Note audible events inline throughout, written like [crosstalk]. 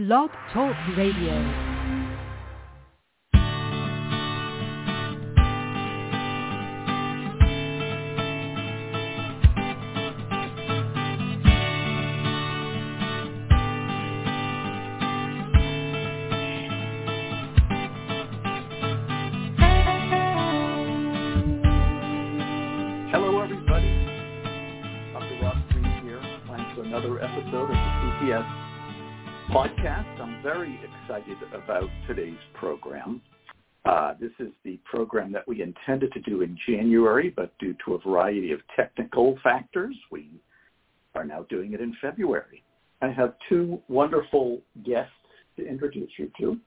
Blog Talk Radio. Excited about today's program. Uh, this is the program that we intended to do in January, but due to a variety of technical factors, we are now doing it in February. I have two wonderful guests to introduce you to,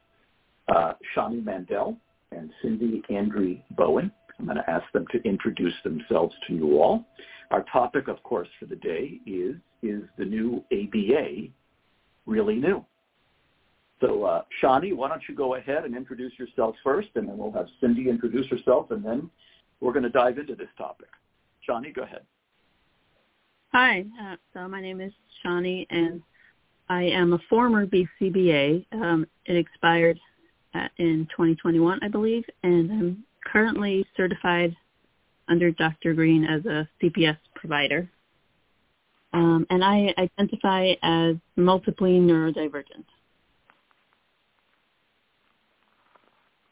uh, Shani Mandel and Cindy Andre Bowen. I'm going to ask them to introduce themselves to you all. Our topic, of course, for the day is, is the new ABA really new? So, uh, Shani, why don't you go ahead and introduce yourself first, and then we'll have Cindy introduce herself, and then we're going to dive into this topic. Shani, go ahead. Hi, uh, so my name is Shani, and I am a former BCBA. Um, it expired at, in 2021, I believe, and I'm currently certified under Dr. Greene as a CPS provider. Um, and I identify as multiply neurodivergent.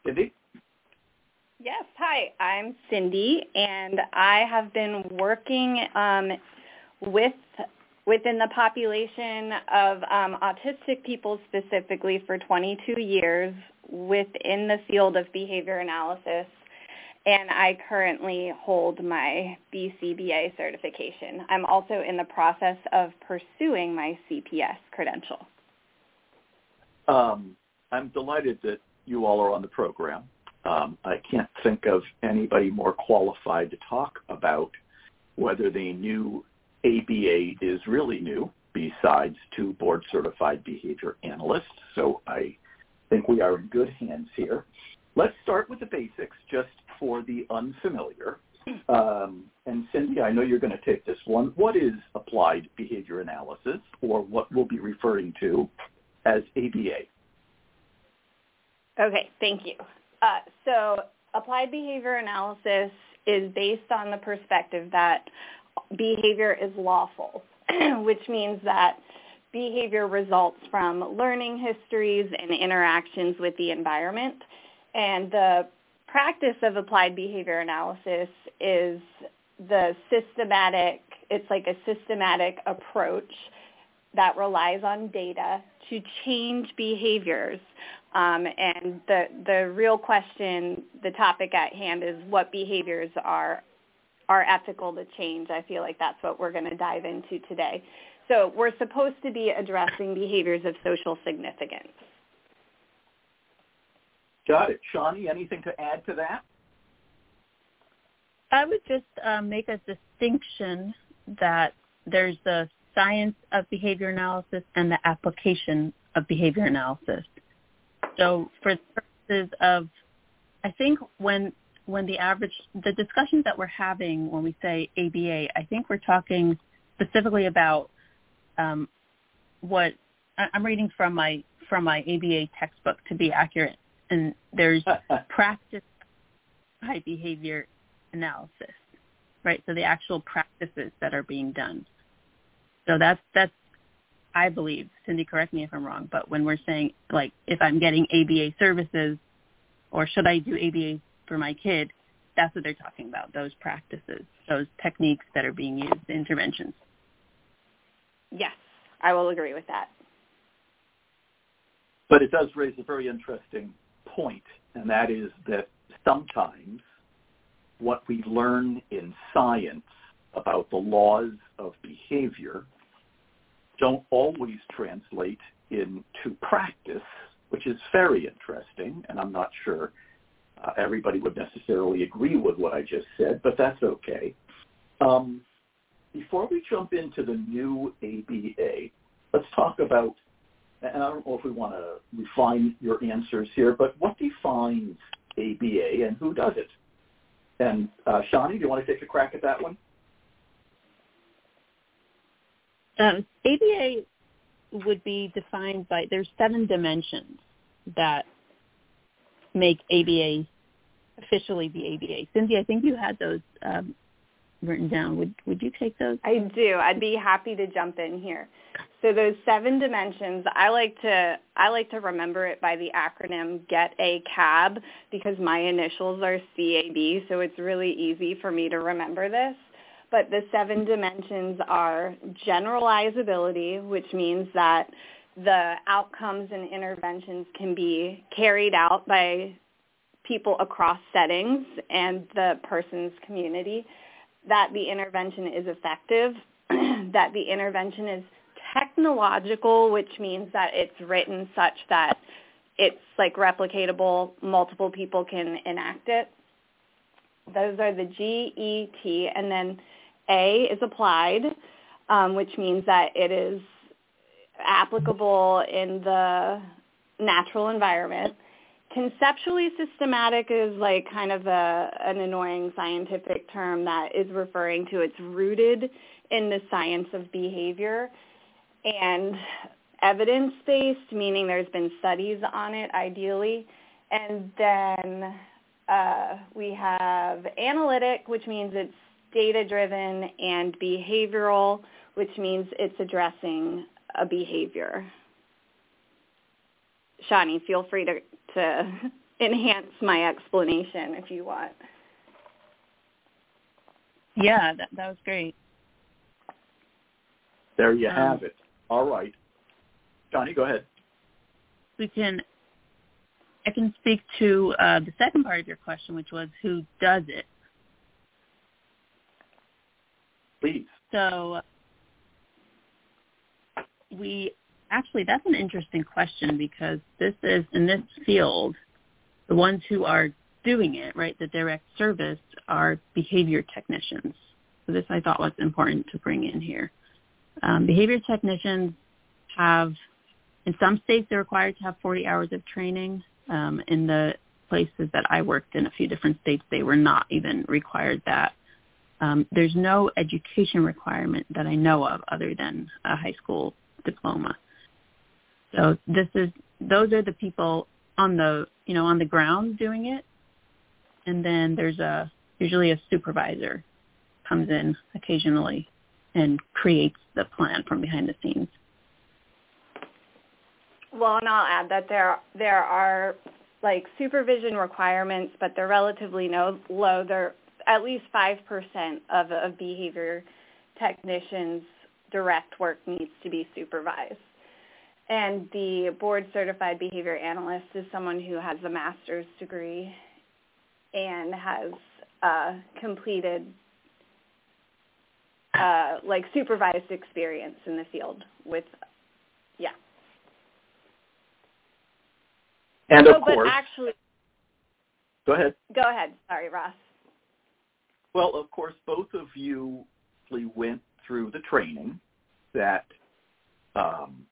Cindy? Yes, hi, I'm Cindy, and I have been working um, with within the population of um, autistic people specifically for 22 years within the field of behavior analysis, and I currently hold my BCBA certification. I'm also in the process of pursuing my CPS credential. Um, I'm delighted that you all are on the program. Um, I can't think of anybody more qualified to talk about whether the new ABA is really new besides two board certified behavior analysts. So I think we are in good hands here. Let's start with the basics just for the unfamiliar. Um, and Cindy, I know you're going to take this one. What is applied behavior analysis or what we'll be referring to as ABA? Okay, thank you. Uh, so applied behavior analysis is based on the perspective that behavior is lawful, [clears throat] which means that behavior results from learning histories and interactions with the environment. And the practice of applied behavior analysis is the systematic, it's like a systematic approach that relies on data to change behaviors. Um, and the, the real question, the topic at hand is what behaviors are are ethical to change. I feel like that's what we're going to dive into today. So we're supposed to be addressing behaviors of social significance. Got it. Shani, anything to add to that? I would just um, make a distinction that there's the science of behavior analysis and the application of behavior analysis. So for purposes of, I think when when the average, the discussions that we're having when we say ABA, I think we're talking specifically about um, what I'm reading from my from my ABA textbook to be accurate, and there's [laughs] practice by behavior analysis, right? So the actual practices that are being done. So that's that's I believe, Cindy, correct me if I'm wrong, but when we're saying like if I'm getting ABA services or should I do ABA for my kid, that's what they're talking about, those practices, those techniques that are being used, the interventions. Yes, I will agree with that. But it does raise a very interesting point, and that is that sometimes what we learn in science about the laws of behavior don't always translate into practice, which is very interesting, and I'm not sure uh, everybody would necessarily agree with what I just said, but that's okay. Um, before we jump into the new ABA, let's talk about, and I don't know if we want to refine your answers here, but what defines ABA and who does it? And uh, Shani, do you want to take a crack at that one? Um, ABA would be defined by there's seven dimensions that make ABA officially the ABA. Cindy, I think you had those um, written down. Would would you take those? I do. I'd be happy to jump in here. So those seven dimensions, I like to I like to remember it by the acronym GET A CAB because my initials are CAB, so it's really easy for me to remember this. But the seven dimensions are generalizability, which means that the outcomes and interventions can be carried out by people across settings and the person's community, that the intervention is effective, [clears throat] that the intervention is technological, which means that it's written such that it's like replicatable, multiple people can enact it. Those are the G, E, T, and then A is applied, um, which means that it is applicable in the natural environment. Conceptually systematic is like kind of a, an annoying scientific term that is referring to it's rooted in the science of behavior and evidence-based, meaning there's been studies on it ideally. And then uh, we have analytic, which means it's data-driven, and behavioral, which means it's addressing a behavior. Shani, feel free to, to [laughs] enhance my explanation if you want. Yeah, that, that was great. There you um, have it. All right. Shani, go ahead. We can, I can speak to uh, the second part of your question, which was who does it. Please. So we actually, that's an interesting question because this is, in this field, the ones who are doing it, right, the direct service, are behavior technicians. So this I thought was important to bring in here. Um, behavior technicians have, in some states, they're required to have 40 hours of training. Um, in the places that I worked in, a few different states, they were not even required that. Um, there's no education requirement that I know of other than a high school diploma. So this is those are the people on the you know on the ground doing it, and then there's a usually a supervisor comes in occasionally and creates the plan from behind the scenes. Well, and I'll add that there there are like supervision requirements, but they're relatively no, low. They're at least five percent of, of behavior technicians' direct work needs to be supervised. And the board certified behavior analyst is someone who has a master's degree and has uh, completed uh, like supervised experience in the field with, yeah. And of oh, course, but actually, go ahead. Go ahead. Sorry, Ross. Well, of course, both of you went through the training that um,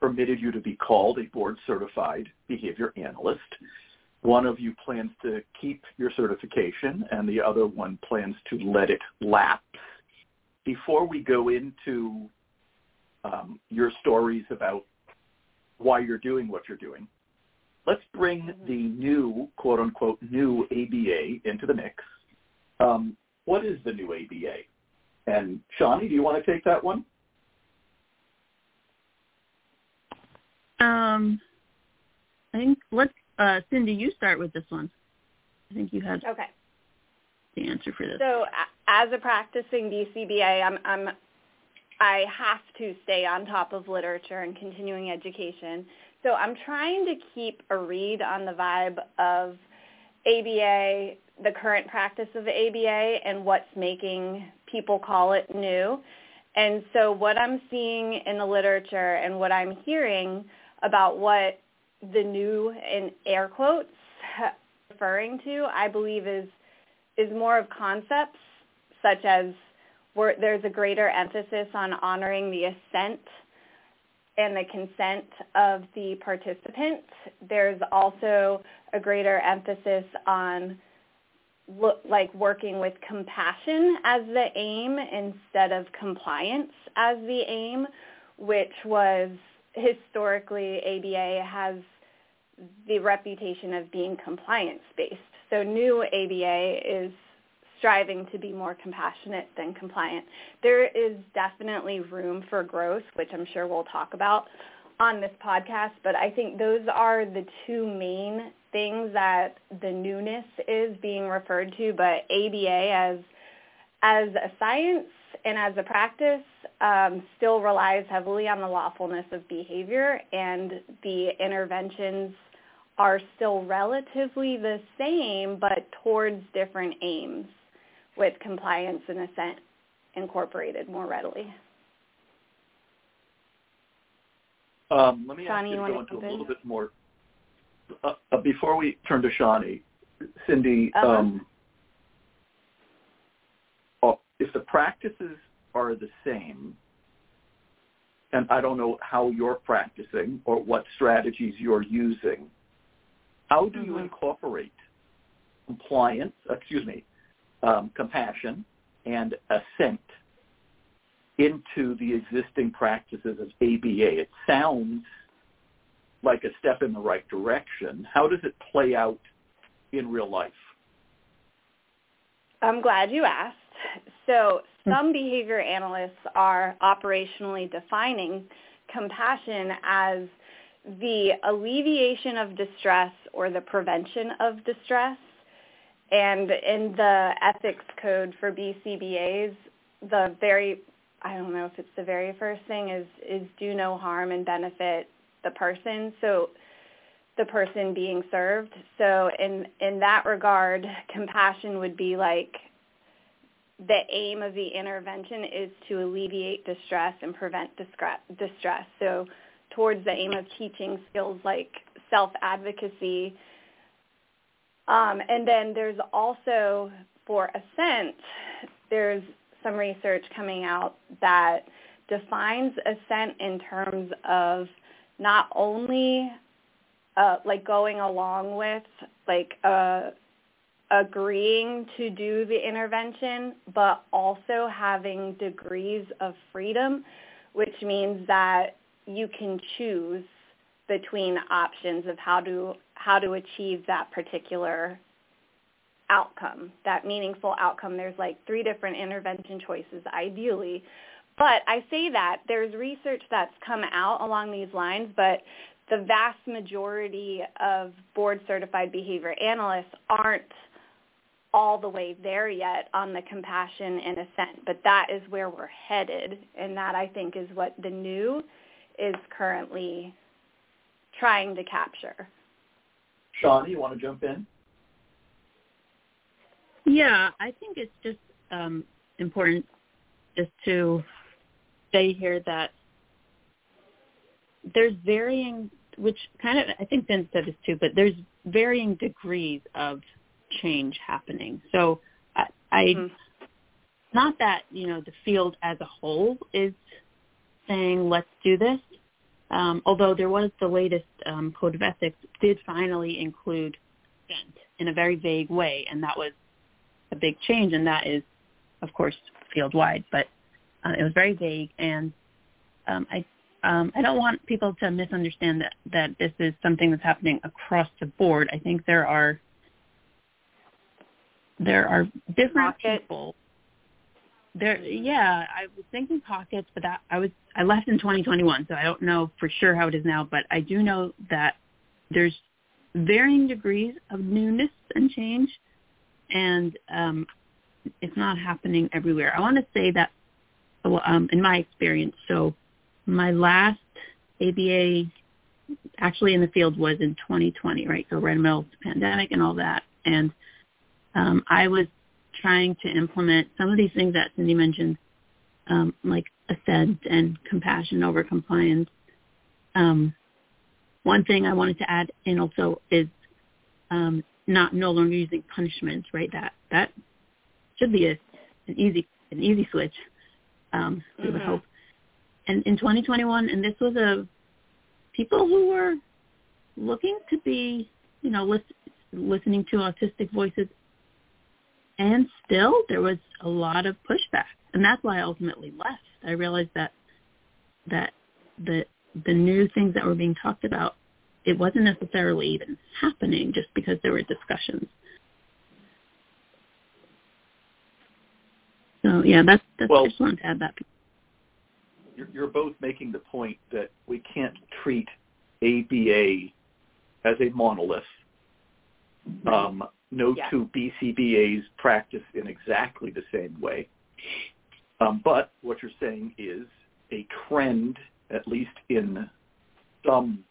permitted you to be called a board certified behavior analyst. One of you plans to keep your certification and the other one plans to let it lapse before we go into um, your stories about why you're doing what you're doing, let's bring mm-hmm. the new, quote unquote, new ABA into the mix. Um, what is the new ABA? And Shani, do you want to take that one? Um, I think let's uh, Cindy, you start with this one. I think you had okay the answer for this. So as a practicing BCBA, I'm, I'm I have to stay on top of literature and continuing education. So I'm trying to keep a read on the vibe of ABA, the current practice of ABA, and what's making people call it new. And so what I'm seeing in the literature and what I'm hearing about what the new, in air quotes, [laughs] referring to, I believe is is more of concepts such as where there's a greater emphasis on honoring the assent and the consent of the participant. There's also a greater emphasis on look, like working with compassion as the aim instead of compliance as the aim, which was historically ABA has the reputation of being compliance based. So new ABA is striving to be more compassionate than compliant. There is definitely room for growth, which I'm sure we'll talk about on this podcast, but I think those are the two main things that the newness is being referred to, but ABA as as a science and as a practice um, still relies heavily on the lawfulness of behavior and the interventions are still relatively the same but towards different aims with compliance and assent incorporated more readily. Um, let me ask you to go into a little bit more. Uh, uh, before we turn to Shani, Cindy, uh-huh. um, oh, if the practices are the same, and I don't know how you're practicing or what strategies you're using, how do mm-hmm. you incorporate compliance, excuse me, um, compassion and assent into the existing practices of ABA? It sounds like a step in the right direction. How does it play out in real life? I'm glad you asked. So hmm. some behavior analysts are operationally defining compassion as the alleviation of distress or the prevention of distress. And in the ethics code for BCBAs, the very I don't know if it's the very first thing is is do no harm and benefit the person. So the person being served. So in in that regard, compassion would be like the aim of the intervention is to alleviate distress and prevent distress. So towards the aim of teaching skills like self-advocacy. Um, and then there's also for assent, there's some research coming out that defines assent in terms of not only uh, like going along with like uh, agreeing to do the intervention, but also having degrees of freedom, which means that you can choose between options of how to how to achieve that particular outcome, that meaningful outcome. There's like three different intervention choices ideally. But I say that there's research that's come out along these lines, but the vast majority of board certified behavior analysts aren't all the way there yet on the compassion and assent, but that is where we're headed, and that I think is what the new is currently trying to capture. Sean, you want to jump in? Yeah, I think it's just um, important just to say here that there's varying, which kind of, I think Ben said this too, but there's varying degrees of change happening. So I, I mm-hmm. not that, you know, the field as a whole is saying, let's do this, um, although there was the latest um, code of ethics did finally include consent in a very vague way, and that was a big change, and that is, of course, field wide. But uh, it was very vague, and um, I um, I don't want people to misunderstand that that this is something that's happening across the board. I think there are there are different Pocket. people. There, yeah, I was thinking pockets, but that I was I left in 2021, so I don't know for sure how it is now. But I do know that there's varying degrees of newness and change, and um, it's not happening everywhere. I want to say that, um, in my experience, so my last ABA actually in the field was in 2020, right? So right in the middle of the pandemic and all that, and um, I was trying to implement some of these things that Cindy mentioned, um, like assent and compassion over compliance. Um, one thing I wanted to add in also is um, not no longer using punishment, right? That that should be a, an easy an easy switch. Um, we mm-hmm. would hope. And in 2021, and this was a people who were looking to be, you know, list, listening to autistic voices, and still there was a lot of pushback, and that's why I ultimately left. I realized that that the the new things that were being talked about, it wasn't necessarily even happening just because there were discussions. So yeah, that's that's well, I just wanted to add that. You're, you're both making the point that we can't treat ABA as a monolith. Um, no yeah. two BCBAs practice in exactly the same way. Um, but what you're saying is a trend, at least in some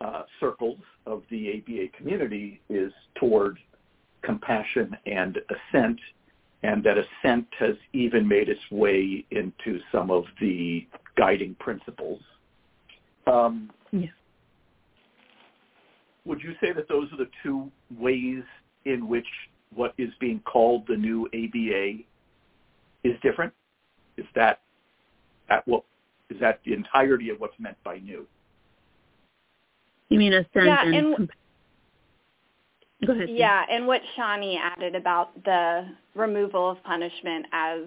uh, circles of the ABA community, is toward compassion and assent, and that assent has even made its way into some of the guiding principles. Um, yeah. Would you say that those are the two ways in which what is being called the new ABA is different? Is that at what is that the entirety of what's meant by new? You mean assent yeah, and, and Go ahead. Yeah, and what Shani added about the removal of punishment as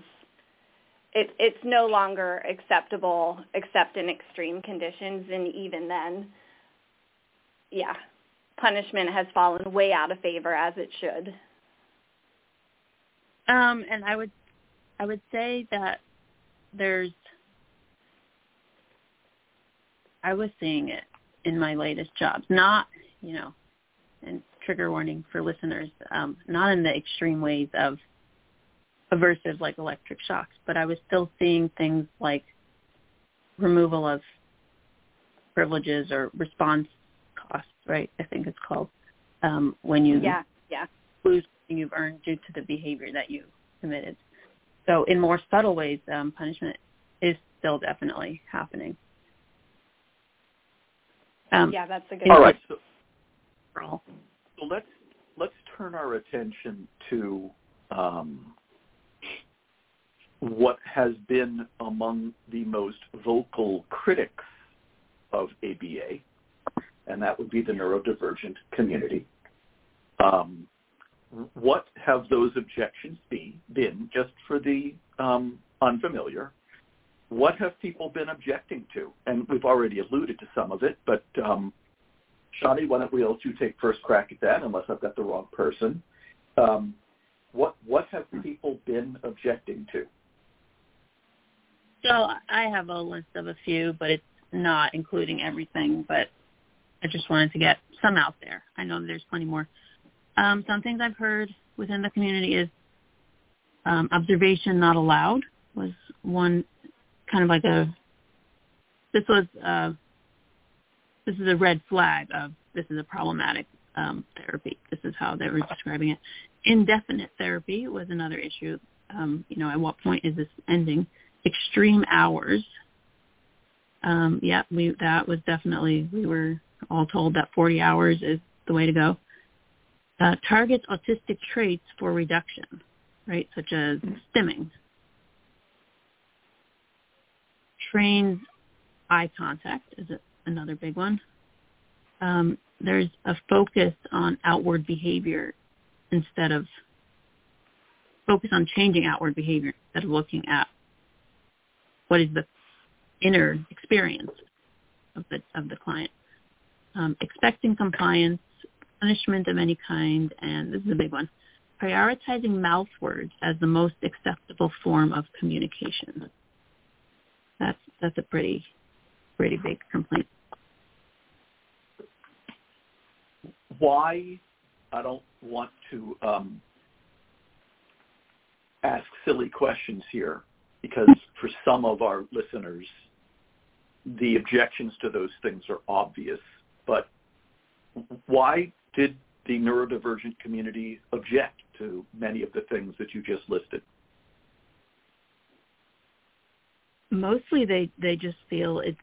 it, it's no longer acceptable except in extreme conditions, and even then, yeah, punishment has fallen way out of favor as it should. Um, and I would, I would say that there's, I was seeing it in my latest jobs, not, you know, and trigger warning for listeners, um, not in the extreme ways of aversive like electric shocks, but I was still seeing things like removal of privileges or response costs, right? I think it's called um, when you yeah, yeah. lose something you've earned due to the behavior that you committed. So in more subtle ways, um, punishment is still definitely happening. Um, yeah, that's a good. All right. So, so let's let's turn our attention to um, what has been among the most vocal critics of ABA, and that would be the neurodivergent community. Um, what have those objections be, been, just for the um, unfamiliar? What have people been objecting to? And we've already alluded to some of it, but um, Shani, why don't we let you take first crack at that, unless I've got the wrong person. Um, what what have people been objecting to? So I have a list of a few, but it's not including everything. But I just wanted to get some out there. I know there's plenty more. Um, some things I've heard within the community is um, observation not allowed was one kind of like a. This was uh, this is a red flag of this is a problematic um, therapy. This is how they were describing it. Indefinite therapy was another issue. Um, you know, at what point is this ending? Extreme hours. Um, yeah, we that was definitely we were all told that 40 hours is the way to go. Uh, targets autistic traits for reduction, right, such as stimming. Trains eye contact is another big one. Um, there's a focus on outward behavior instead of focus on changing outward behavior instead of looking at what is the inner experience of the of the client. Um, expecting compliance, punishment of any kind, and this is a big one, prioritizing mouth words as the most acceptable form of communication. That's a pretty pretty big complaint. Why? I don't want to um, ask silly questions here because for some of our listeners, the objections to those things are obvious. But why did the neurodivergent community object to many of the things that you just listed? Mostly they, they just feel it's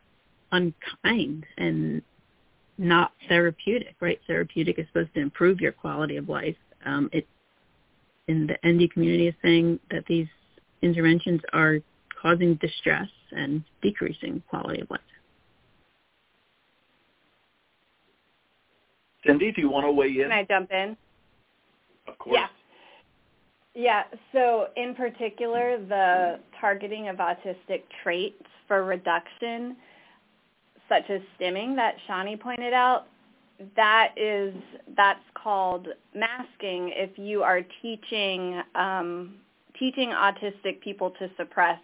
unkind and not therapeutic, right? Therapeutic is supposed to improve your quality of life. Um, it in the ND community is saying that these interventions are causing distress and decreasing quality of life. Cindy, do you want to weigh in? Can I jump in? Of course. Yeah. Yeah, so in particular, the targeting of autistic traits for reduction such as stimming that Shani pointed out, that is that's called masking if you are teaching um, teaching autistic people to suppress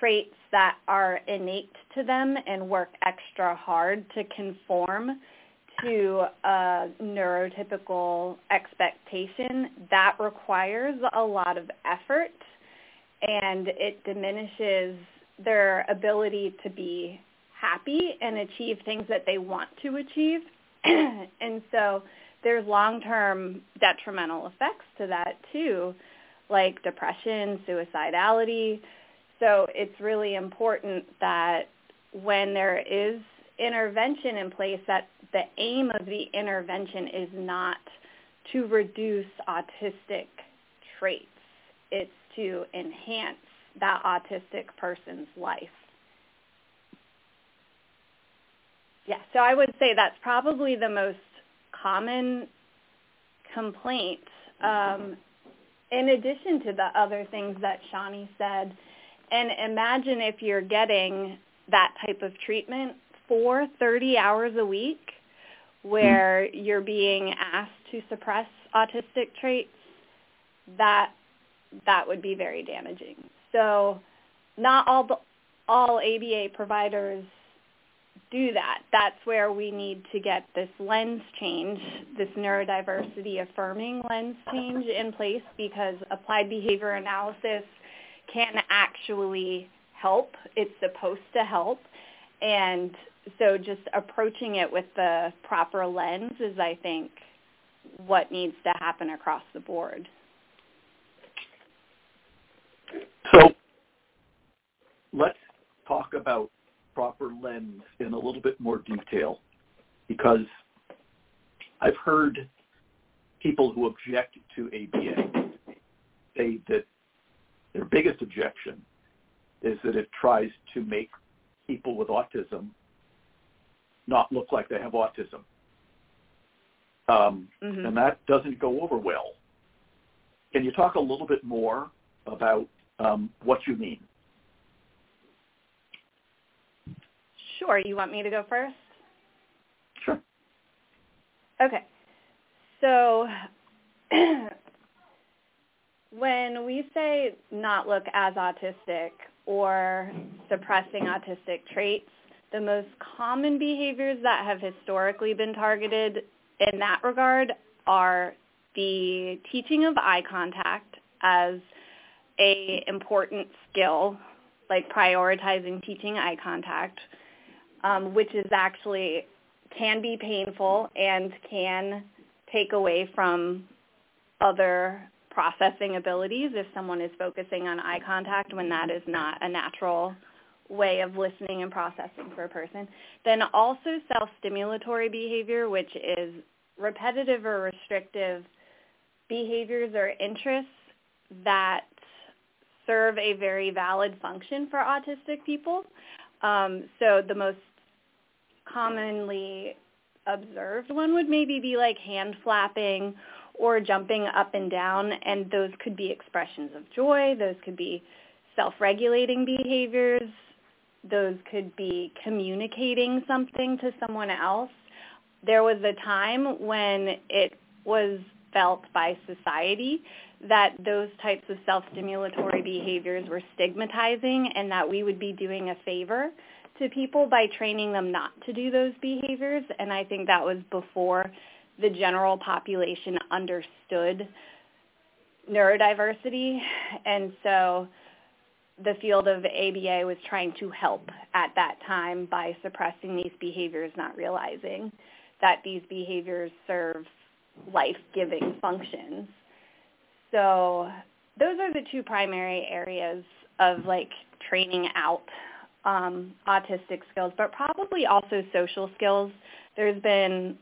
traits that are innate to them and work extra hard to conform to a neurotypical expectation that requires a lot of effort and it diminishes their ability to be happy and achieve things that they want to achieve. [clears throat] and so there's long-term detrimental effects to that too, like depression, suicidality. So it's really important that when there is intervention in place that the aim of the intervention is not to reduce autistic traits. It's to enhance that autistic person's life. Yeah, so I would say that's probably the most common complaint. Um, in addition to the other things that Shani said, and imagine if you're getting that type of treatment for 30 hours a week where mm-hmm. you're being asked to suppress autistic traits, that that would be very damaging. So not all all ABA providers do that. That's where we need to get this lens change, this neurodiversity affirming lens change in place because applied behavior analysis can actually help. It's supposed to help. And so just approaching it with the proper lens is, I think, what needs to happen across the board. So let's talk about proper lens in a little bit more detail because I've heard people who object to ABA say that their biggest objection is that it tries to make people with autism not look like they have autism. Um, mm-hmm. And that doesn't go over well. Can you talk a little bit more about um, what you mean? Sure. You want me to go first? Sure. Okay. So [clears throat] when we say not look as autistic or suppressing autistic traits, the most common behaviors that have historically been targeted in that regard are the teaching of eye contact as a important skill, like prioritizing teaching eye contact, um, which is actually can be painful and can take away from other processing abilities if someone is focusing on eye contact when that is not a natural way of listening and processing for a person. Then also self-stimulatory behavior, which is repetitive or restrictive behaviors or interests that serve a very valid function for autistic people. Um, so the most commonly observed one would maybe be like hand flapping or jumping up and down, and those could be expressions of joy. Those could be self-regulating behaviors those could be communicating something to someone else. There was a time when it was felt by society that those types of self-stimulatory behaviors were stigmatizing and that we would be doing a favor to people by training them not to do those behaviors. And I think that was before the general population understood neurodiversity. And so the field of ABA was trying to help at that time by suppressing these behaviors, not realizing that these behaviors serve life-giving functions. So those are the two primary areas of like training out um, autistic skills, but probably also social skills. There's been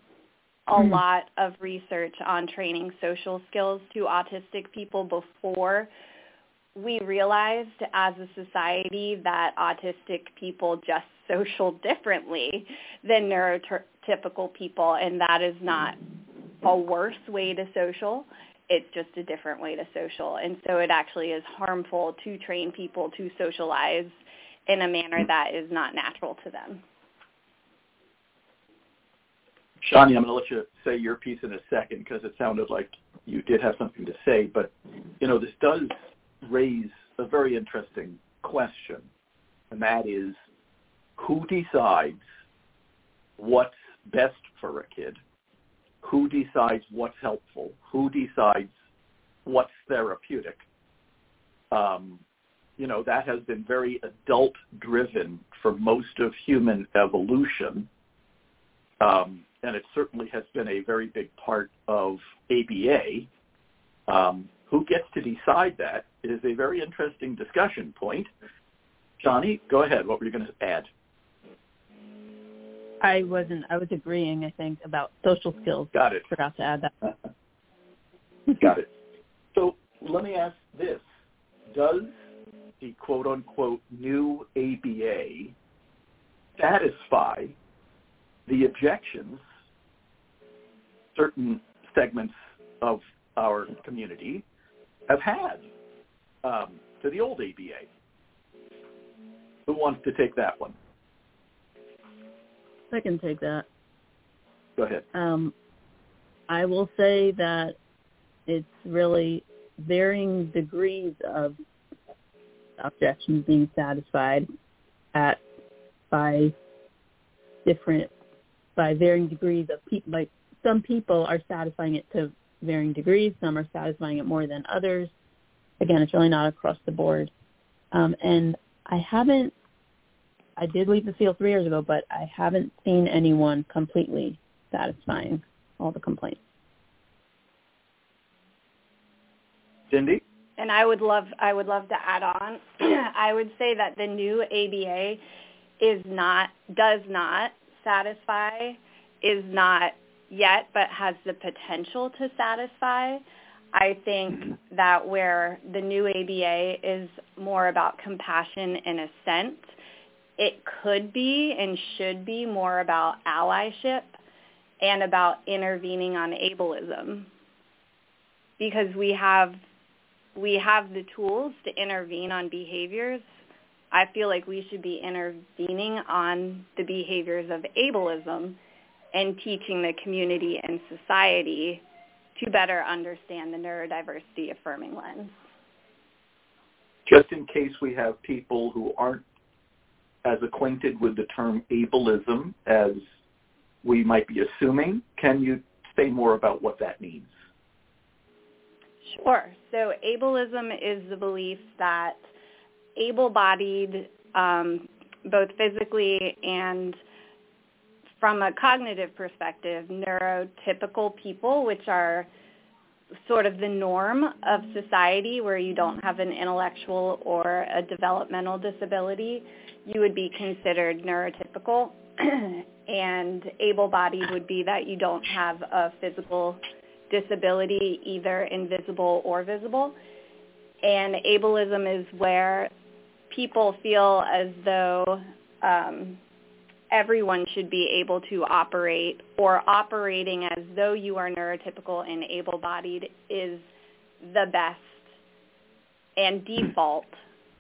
a mm. lot of research on training social skills to autistic people before we realized as a society that autistic people just social differently than neurotypical people, and that is not a worse way to social. It's just a different way to social. And so it actually is harmful to train people to socialize in a manner that is not natural to them. Shani, I'm going to let you say your piece in a second because it sounded like you did have something to say. But, you know, this does raise a very interesting question, and that is who decides what's best for a kid? Who decides what's helpful? Who decides what's therapeutic? Um, you know, that has been very adult driven for most of human evolution. Um, and it certainly has been a very big part of ABA. Um, who gets to decide that is a very interesting discussion point. Shani, go ahead. What were you going to add? I wasn't. I was agreeing. I think about social skills. Got it. Forgot to add that. [laughs] Got it. So let me ask this: Does the quote unquote new ABA satisfy the objections certain segments of our community have had um, to the old ABA? Who wants to take that one? I can take that. Go ahead. Um, I will say that it's really varying degrees of objections being satisfied at by different by varying degrees of people. Like some people are satisfying it to varying degrees. Some are satisfying it more than others. Again, it's really not across the board. Um, and I haven't I did leave the field three years ago, but I haven't seen anyone completely satisfying all the complaints. Cindy? And I would love I would love to add on. [clears throat] I would say that the new ABA is not does not satisfy, is not yet, but has the potential to satisfy. I think that where the new ABA is more about compassion and assent it could be and should be more about allyship and about intervening on ableism because we have we have the tools to intervene on behaviors. I feel like we should be intervening on the behaviors of ableism and teaching the community and society to better understand the neurodiversity affirming lens. Just in case we have people who aren't as acquainted with the term ableism as we might be assuming. Can you say more about what that means? Sure. So ableism is the belief that able-bodied, um, both physically and from a cognitive perspective, neurotypical people, which are sort of the norm of society where you don't have an intellectual or a developmental disability, you would be considered neurotypical [clears throat] and able-bodied would be that you don't have a physical disability, either invisible or visible. And ableism is where people feel as though um, everyone should be able to operate or operating as though you are neurotypical and able-bodied is the best and default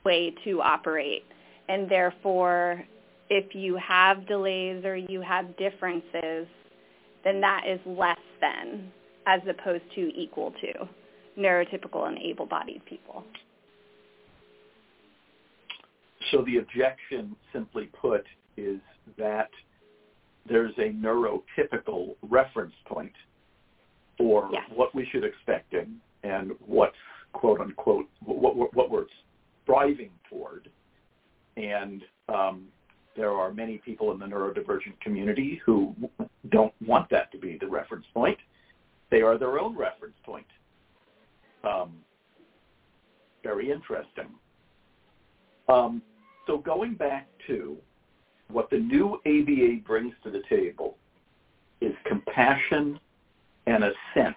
way to operate and therefore if you have delays or you have differences, then that is less than as opposed to equal to neurotypical and able-bodied people. So the objection, simply put, is that there's a neurotypical reference point for yes. what we should expect in and what's quote unquote what, what we're striving toward and um, there are many people in the neurodivergent community who don't want that to be the reference point. They are their own reference point. Um, very interesting. Um, so going back to what the new ABA brings to the table is compassion and assent.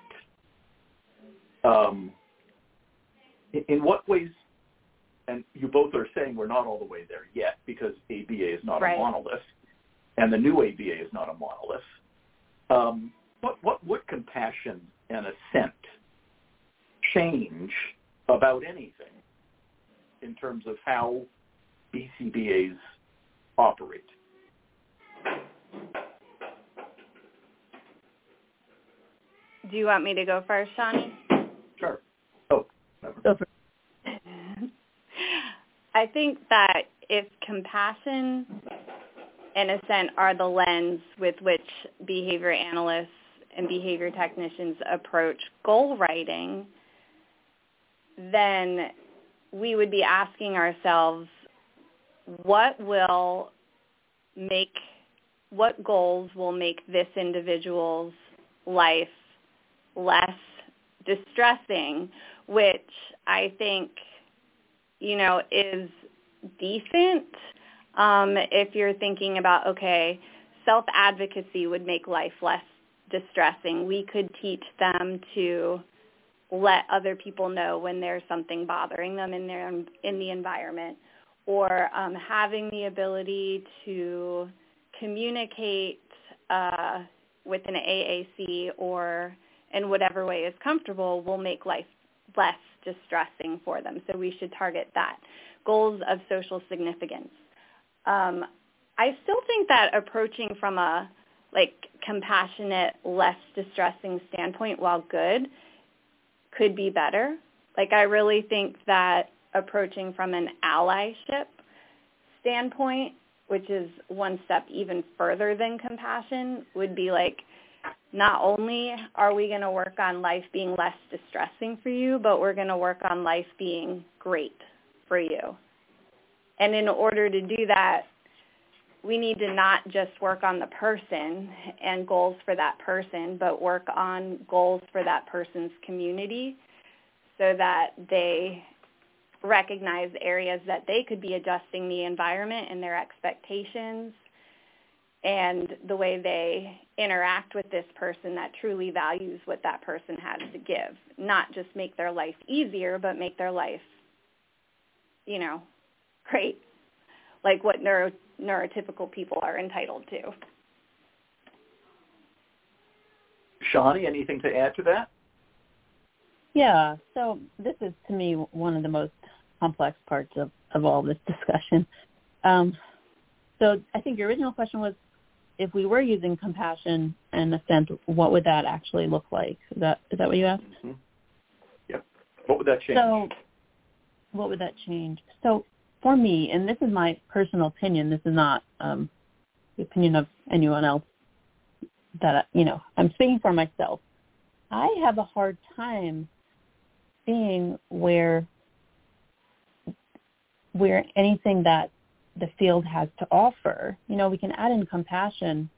Um, in what ways and you both are saying we're not all the way there yet because ABA is not right. a monolith, and the new ABA is not a monolith. Um, what, what would compassion and assent change about anything in terms of how BCBAs operate? Do you want me to go first, Shani? Sure. Oh, Go for [laughs] I think that if compassion and assent are the lens with which behavior analysts and behavior technicians approach goal writing, then we would be asking ourselves, what will make, what goals will make this individual's life less distressing, which I think, you know, is decent um, if you're thinking about, okay, self-advocacy would make life less distressing. We could teach them to let other people know when there's something bothering them in their in the environment or um, having the ability to communicate uh, with an AAC or in whatever way is comfortable will make life less distressing for them. So we should target that. Goals of social significance. Um, I still think that approaching from a like compassionate, less distressing standpoint, while good, could be better. Like I really think that approaching from an allyship standpoint, which is one step even further than compassion, would be like not only are we going to work on life being less distressing for you, but we're going to work on life being great for you. And in order to do that, we need to not just work on the person and goals for that person, but work on goals for that person's community so that they recognize areas that they could be adjusting the environment and their expectations and the way they interact with this person that truly values what that person has to give. Not just make their life easier, but make their life, you know, great. Like what neuro neurotypical people are entitled to. Shani, anything to add to that? Yeah, so this is to me one of the most complex parts of, of all this discussion. Um, so I think your original question was, if we were using compassion and sense, what would that actually look like? Is that is that what you asked? Mm-hmm. Yep. What would that change? So, what would that change? So, for me, and this is my personal opinion, this is not um, the opinion of anyone else that, you know, I'm speaking for myself. I have a hard time seeing where where anything that the field has to offer, you know, we can add in compassion,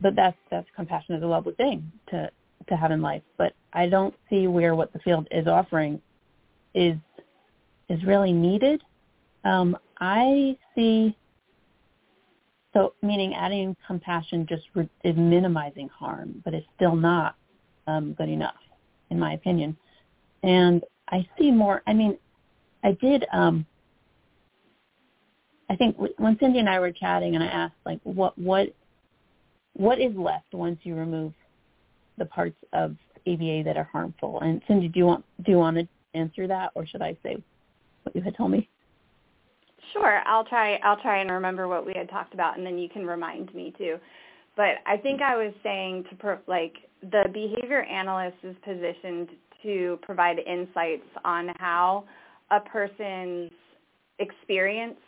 but that's that's compassion is a lovely thing to to have in life. But I don't see where what the field is offering is is really needed. Um, I see, so meaning adding compassion just re- is minimizing harm, but it's still not um, good enough, in my opinion. And I see more. I mean, I did. Um, I think when Cindy and I were chatting, and I asked like, what what what is left once you remove the parts of ABA that are harmful? And Cindy, do you want do you want to answer that, or should I say what you had told me? Sure, I'll try. I'll try and remember what we had talked about, and then you can remind me too. But I think I was saying to pro- like the behavior analyst is positioned to provide insights on how a person's experience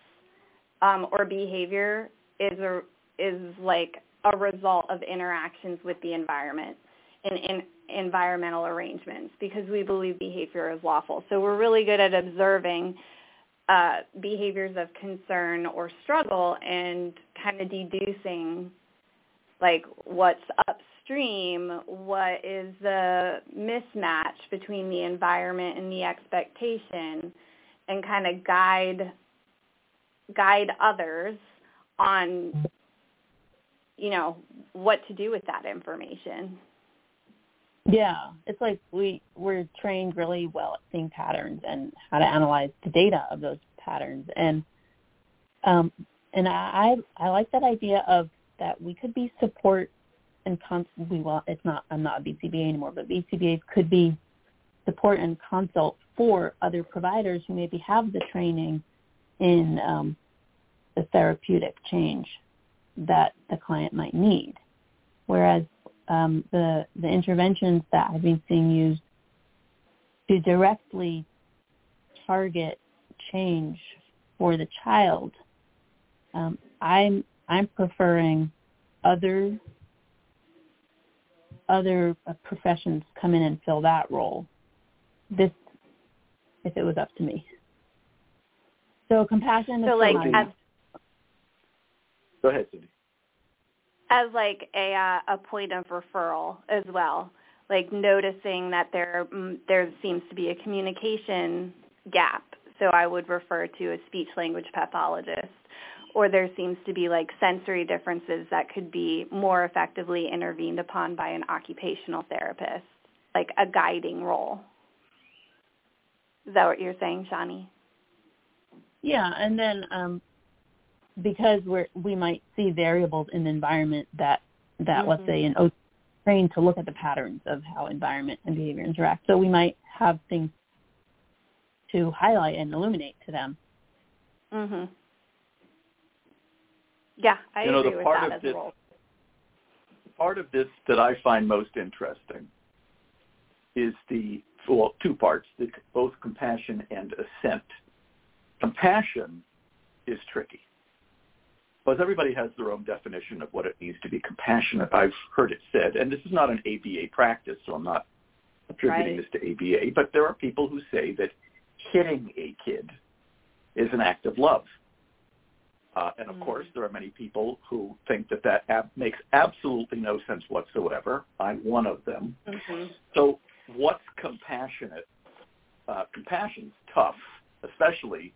um, or behavior is a, is like a result of interactions with the environment and in environmental arrangements because we believe behavior is lawful. So we're really good at observing uh, behaviors of concern or struggle and kind of deducing like what's upstream, what is the mismatch between the environment and the expectation and kind of guide guide others on you know what to do with that information. Yeah, it's like we we're trained really well at seeing patterns and how to analyze the data of those patterns, and um, and I I like that idea of that we could be support and cons- we well it's not I'm not a BCBA anymore, but BCBAs could be support and consult for other providers who maybe have the training in um, the therapeutic change that the client might need. Whereas um, the the interventions that I've been seeing used to directly target change for the child, um, I'm I'm preferring other other uh, professions come in and fill that role. This, if it was up to me. So compassion. So like as, go ahead, Cindy. As like a uh, a point of referral as well, like noticing that there mm, there seems to be a communication gap. So I would refer to a speech language pathologist or there seems to be like sensory differences that could be more effectively intervened upon by an occupational therapist, like a guiding role. Is that what you're saying, Shani? Yeah, and then um, because we're we might see variables in the environment that that mm-hmm. let's say an O trained to look at the patterns of how environment and behavior interact. So we might have things to highlight and illuminate to them. Mhm. Yeah, I you know, agree the with that of as this, well. Part of this that I find most interesting is the well, two parts: the, both compassion and assent. Compassion is tricky because everybody has their own definition of what it means to be compassionate. I've heard it said, and this is not an ABA practice, so I'm not attributing right. this to ABA, but there are people who say that hitting a kid is an act of love. Uh, and of mm-hmm. course, there are many people who think that that ab- makes absolutely no sense whatsoever. I'm one of them. Mm-hmm. So what's compassionate? Uh, compassion's tough, especially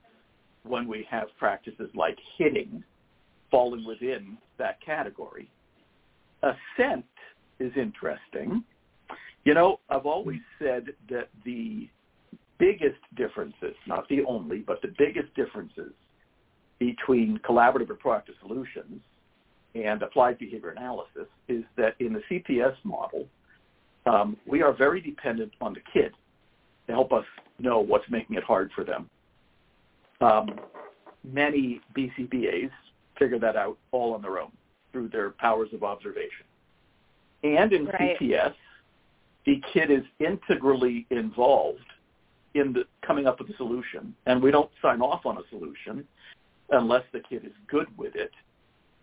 when we have practices like hitting falling within that category. Assent is interesting. You know, I've always said that the biggest differences, not the only, but the biggest differences between collaborative or proactive solutions and applied behavior analysis is that in the CPS model, um, we are very dependent on the kid to help us know what's making it hard for them. Um, many BCBAs figure that out all on their own through their powers of observation. And in right. CPS, the kid is integrally involved in the coming up with a solution, and we don't sign off on a solution unless the kid is good with it.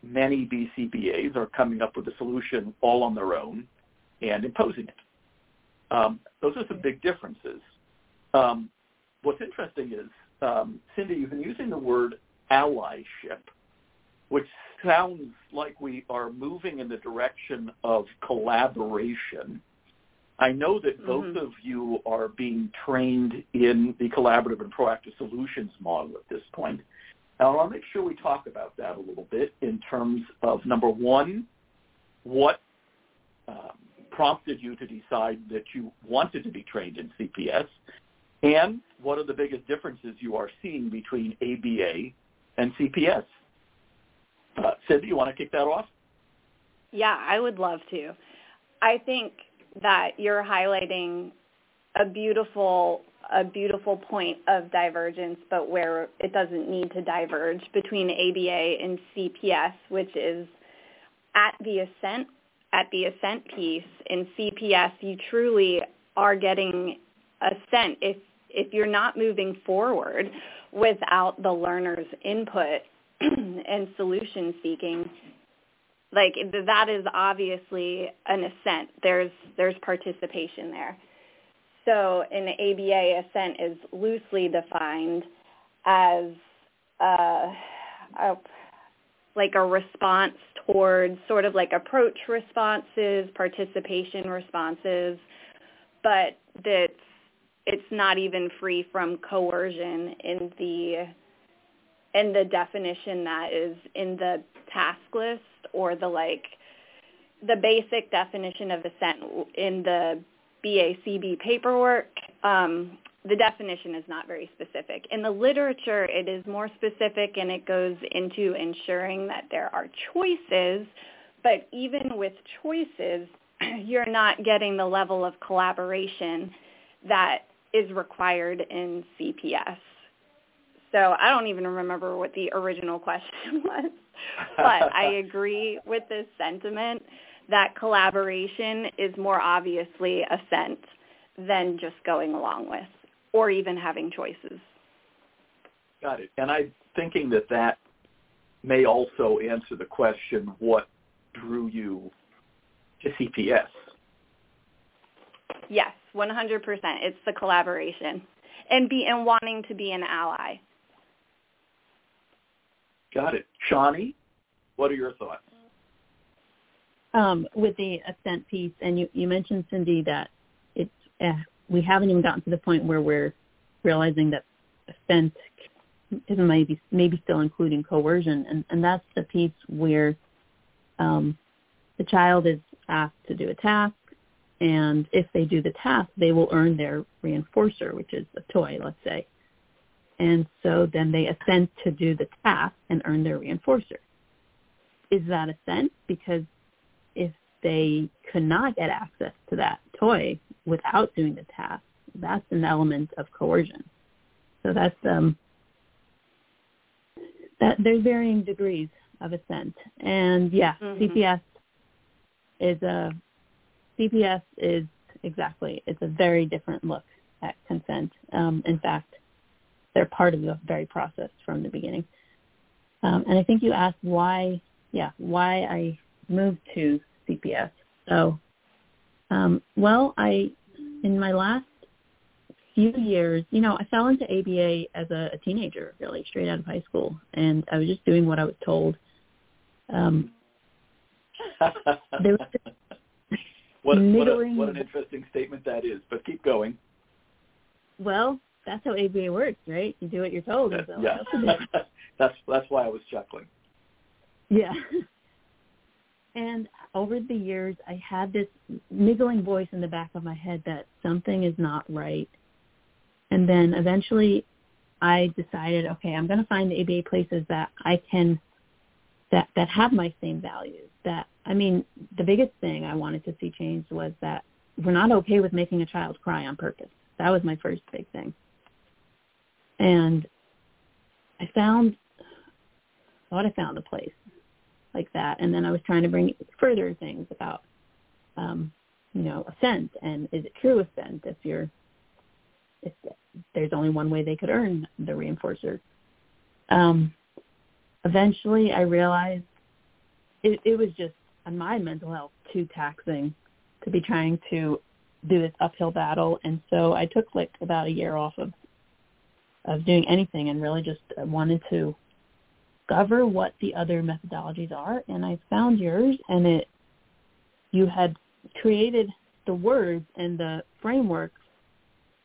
Many BCBAs are coming up with a solution all on their own and imposing it. Um, those are some big differences. Um, what's interesting is, um, Cindy, you've been using the word allyship, which sounds like we are moving in the direction of collaboration. I know that both mm-hmm. of you are being trained in the collaborative and proactive solutions model at this point. I want to make sure we talk about that a little bit in terms of number one, what um, prompted you to decide that you wanted to be trained in CPS, and what are the biggest differences you are seeing between ABA and CPS? Uh, Cindy, you want to kick that off? Yeah, I would love to. I think that you're highlighting a beautiful a beautiful point of divergence, but where it doesn't need to diverge between ABA and CPS, which is at the assent, at the assent piece. In CPS, you truly are getting assent if if you're not moving forward without the learner's input [clears throat] and solution seeking. Like that is obviously an assent. There's there's participation there so in the ABA, assent is loosely defined as uh, a, like a response towards sort of like approach responses, participation responses, but that's it's not even free from coercion in the in the definition that is in the task list or the like the basic definition of assent in the BACB paperwork, um, the definition is not very specific. In the literature, it is more specific and it goes into ensuring that there are choices, but even with choices, [clears throat] you're not getting the level of collaboration that is required in CPS. So I don't even remember what the original question [laughs] was, but I [laughs] agree with this sentiment that collaboration is more obviously assent than just going along with or even having choices. Got it. And I'm thinking that that may also answer the question, what drew you to CPS? Yes, 100%. It's the collaboration and be and wanting to be an ally. Got it. Shani, what are your thoughts? Um, with the assent piece, and you, you mentioned, Cindy, that it's uh, we haven't even gotten to the point where we're realizing that assent is maybe maybe still including coercion, and, and that's the piece where um, the child is asked to do a task, and if they do the task, they will earn their reinforcer, which is a toy, let's say. And so then they assent to do the task and earn their reinforcer. Is that assent? Because they could not get access to that toy without doing the task, that's an element of coercion. So that's um, that there's varying degrees of assent. And yeah, mm-hmm. CPS is a CPS is exactly it's a very different look at consent. Um, in fact, they're part of the very process from the beginning. Um, and I think you asked why, yeah, why I moved to CPS. So, um, well, I in my last few years, you know, I fell into ABA as a, a teenager, really straight out of high school, and I was just doing what I was told. Um, there was [laughs] what, what, a, what an interesting statement that is. But keep going. Well, that's how ABA works, right? You do what you're told. So yeah, [laughs] that's that's why I was chuckling. Yeah. And over the years, I had this niggling voice in the back of my head that something is not right. And then eventually I decided, okay, I'm going to find the ABA places that I can, that, that have my same values. That, I mean, the biggest thing I wanted to see changed was that we're not okay with making a child cry on purpose. That was my first big thing. And I found, thought I found a place like that. And then I was trying to bring further things about, um, you know, assent and is it true assent if you're if there's only one way they could earn the reinforcer. Um, eventually, I realized it, it was just on my mental health too taxing to be trying to do this uphill battle, and so I took like about a year off of of doing anything and really just wanted to discover what the other methodologies are and I found yours and it you had created the words and the framework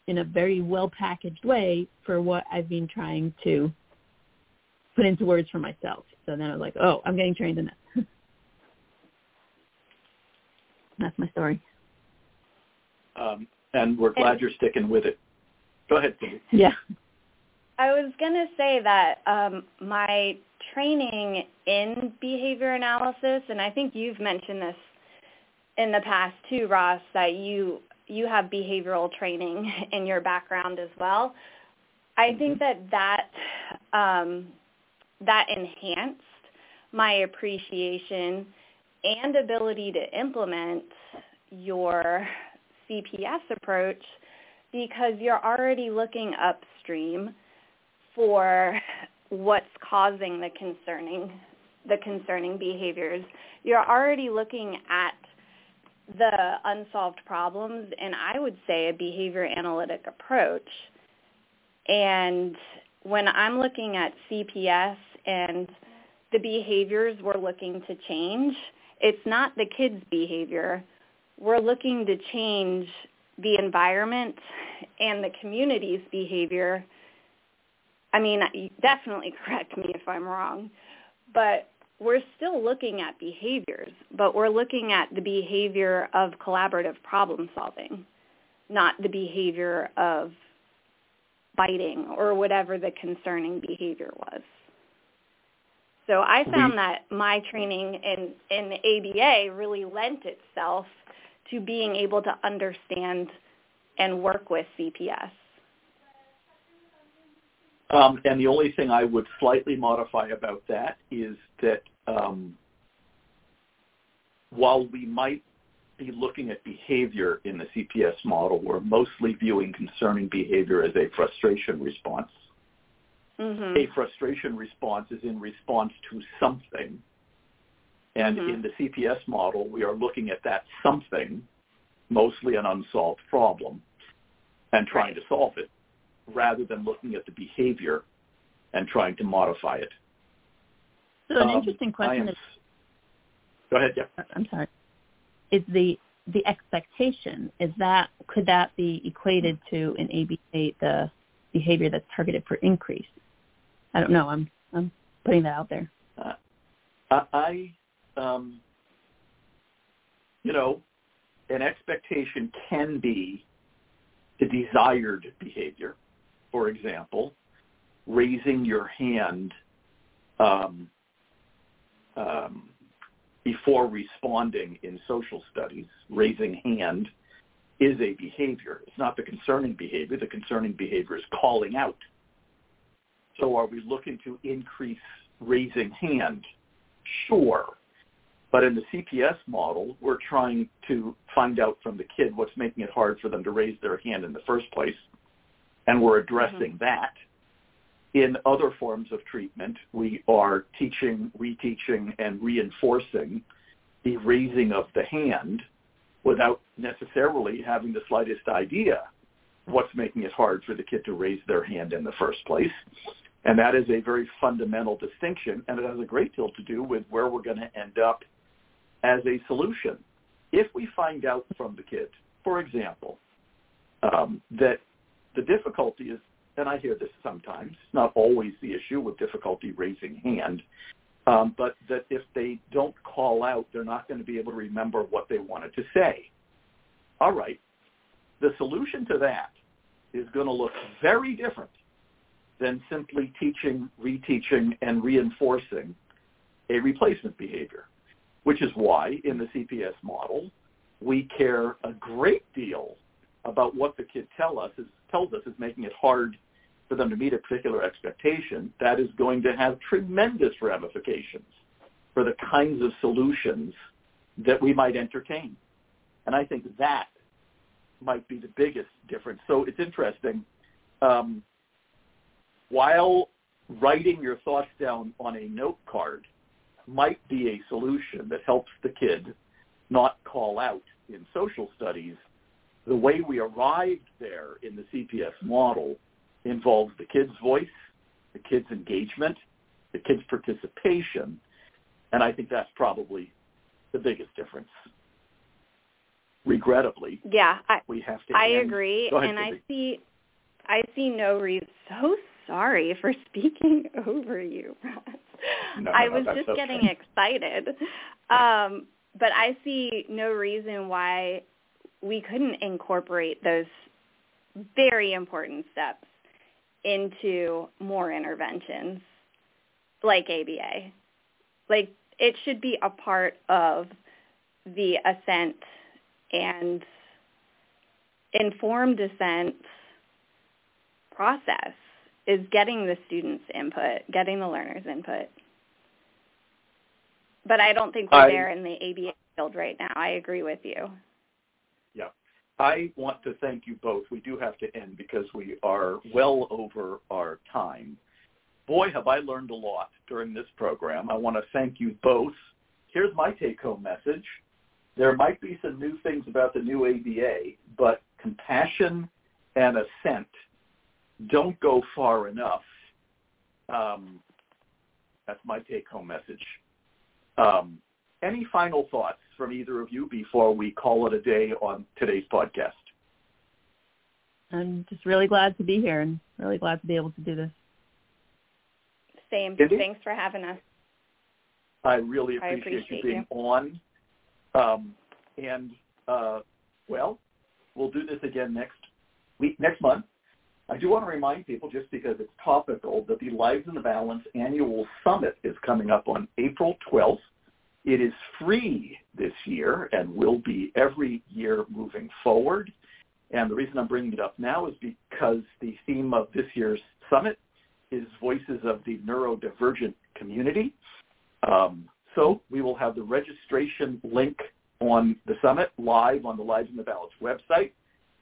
in a very well packaged way for what I've been trying to put into words for myself. So then I was like, oh, I'm getting trained in that. [laughs] That's my story. Um, and we're glad you're sticking with it. Go ahead, Cindy. Yeah. I was going to say that um, my training in behavior analysis, and I think you've mentioned this in the past too, Ross, that you you have behavioral training [laughs] in your background as well. I mm-hmm. think that that um, that enhanced my appreciation and ability to implement your CPS approach because you're already looking upstream for what's causing the concerning the concerning behaviors. You're already looking at the unsolved problems and I would say a behavior analytic approach. And when I'm looking at CPS and the behaviors we're looking to change, it's not the kids' behavior. We're looking to change the environment and the community's behavior I mean, definitely [laughs] correct me if I'm wrong, but we're still looking at behaviors, but we're looking at the behavior of collaborative problem solving, not the behavior of biting or whatever the concerning behavior was. So I found that my training in, in the ABA really lent itself to being able to understand and work with CPS. Um, and the only thing I would slightly modify about that is that um, while we might be looking at behavior in the CPS model, we're mostly viewing concerning behavior as a frustration response. Mm-hmm. A frustration response is in response to something. And Mhm. in the CPS model, we are looking at that something, mostly an unsolved problem, and trying Right. to solve it, rather than looking at the behavior and trying to modify it. So an Um, interesting question am- is, Go ahead, yeah. I'm sorry, is the the expectation is that could that be equated to in ABA the behavior that's targeted for increase? I don't know. I'm I'm putting that out there. Uh, I, um, you know, an expectation can be the desired behavior. For example, raising your hand um, um, before responding in social studies, raising hand is a behavior. It's not the concerning behavior. The concerning behavior is calling out. So are we looking to increase raising hand? Sure. But in the CPS model, we're trying to find out from the kid what's making it hard for them to raise their hand in the first place, and we're addressing that. In other forms of treatment, we are teaching, reteaching, and reinforcing the raising of the hand without necessarily having the slightest idea what's making it hard for the kid to raise their hand in the first place. And that is a very fundamental distinction, and it has a great deal to do with where we're going to end up as a solution. If we find out from the kid, for example, um, that the difficulty is, and I hear this sometimes, it's not always the issue with difficulty raising hand, um, but that if they don't call out, they're not going to be able to remember what they wanted to say. All right. The solution to that is going to look very different than simply teaching, reteaching, and reinforcing a replacement behavior, which is why in the CPS model, we care a great deal about what the kid tell us is, tells us is making it hard for them to meet a particular expectation. That is going to have tremendous ramifications for the kinds of solutions that we might entertain. And I think that might be the biggest difference. So it's interesting. Um, while writing your thoughts down on a note card might be a solution that helps the kid not call out in social studies, the way we arrived there in the CPS model involves the kid's voice, the kid's engagement, the kid's participation, and I think that's probably the biggest difference. Regrettably, Yeah, I, we have to. I end- agree, ahead, and I see, I see no reason. So sorry for [laughs] speaking over you, Ross. No, I no, no, was just okay. getting excited, um, but I see no reason why we couldn't incorporate those very important steps into more interventions like ABA. Like it should be a part of the assent and informed dissent process is getting the students' input, getting the learners' input. But I don't think we're I- there in the ABA field right now. I agree with you. I want to thank you both. We do have to end because we are well over our time. Boy, have I learned a lot during this program. I want to thank you both. Here's my take-home message. There might be some new things about the new ABA, but compassion and assent don't go far enough. Um, that's my take-home message. Um, any final thoughts from either of you before we call it a day on today's podcast? I'm just really glad to be here and really glad to be able to do this. Same. Cindy? Thanks for having us. I really I appreciate, appreciate you being on. Um, and uh, well, we'll do this again next week, next month. I do want to remind people, just because it's topical, that the Lives in the Balance annual summit is coming up on April 12th. It is free this year and will be every year moving forward. And the reason I'm bringing it up now is because the theme of this year's summit is Voices of the Neurodivergent Community. Um, So we will have the registration link on the summit live on the Lives in the Balance website,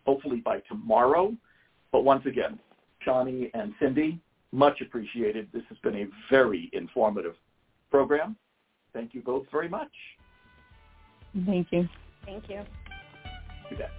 hopefully by tomorrow. But once again, Shani and Cindy, much appreciated. This has been a very informative program. Thank you both very much. Thank you. Thank you. You bet.